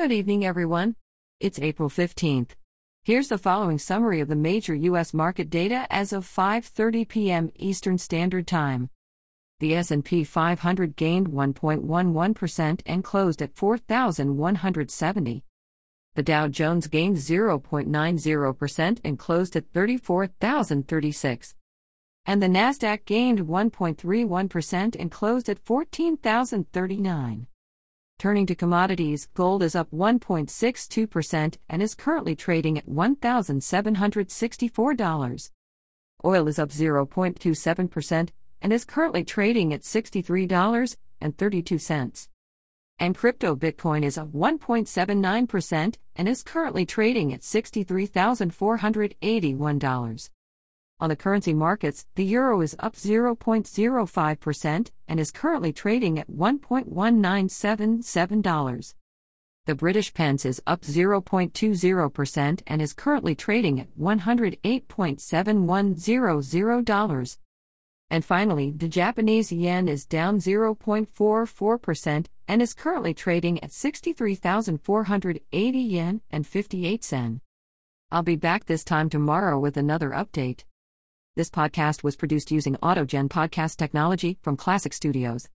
Good evening, everyone. It's April 15th. Here's the following summary of the major U.S. market data as of 5:30 p.m. Eastern Standard Time. The S&P 500 gained 1.11% and closed at 4,170. The Dow Jones gained 0.90% and closed at 34,036. And the Nasdaq gained 1.31% and closed at 14,039. Turning to commodities, gold is up 1.62% and is currently trading at $1,764. Oil is up 0.27% and is currently trading at $63.32. And crypto Bitcoin is up 1.79% and is currently trading at $63,481. On the currency markets, the euro is up 0.05% and is currently trading at $1.1977. The British pence is up 0.20% and is currently trading at $108.7100. And finally, the Japanese yen is down 0.44% and is currently trading at 63,480 yen and 58 sen. I'll be back this time tomorrow with another update. This podcast was produced using AutoGen podcast technology from Classic Studios.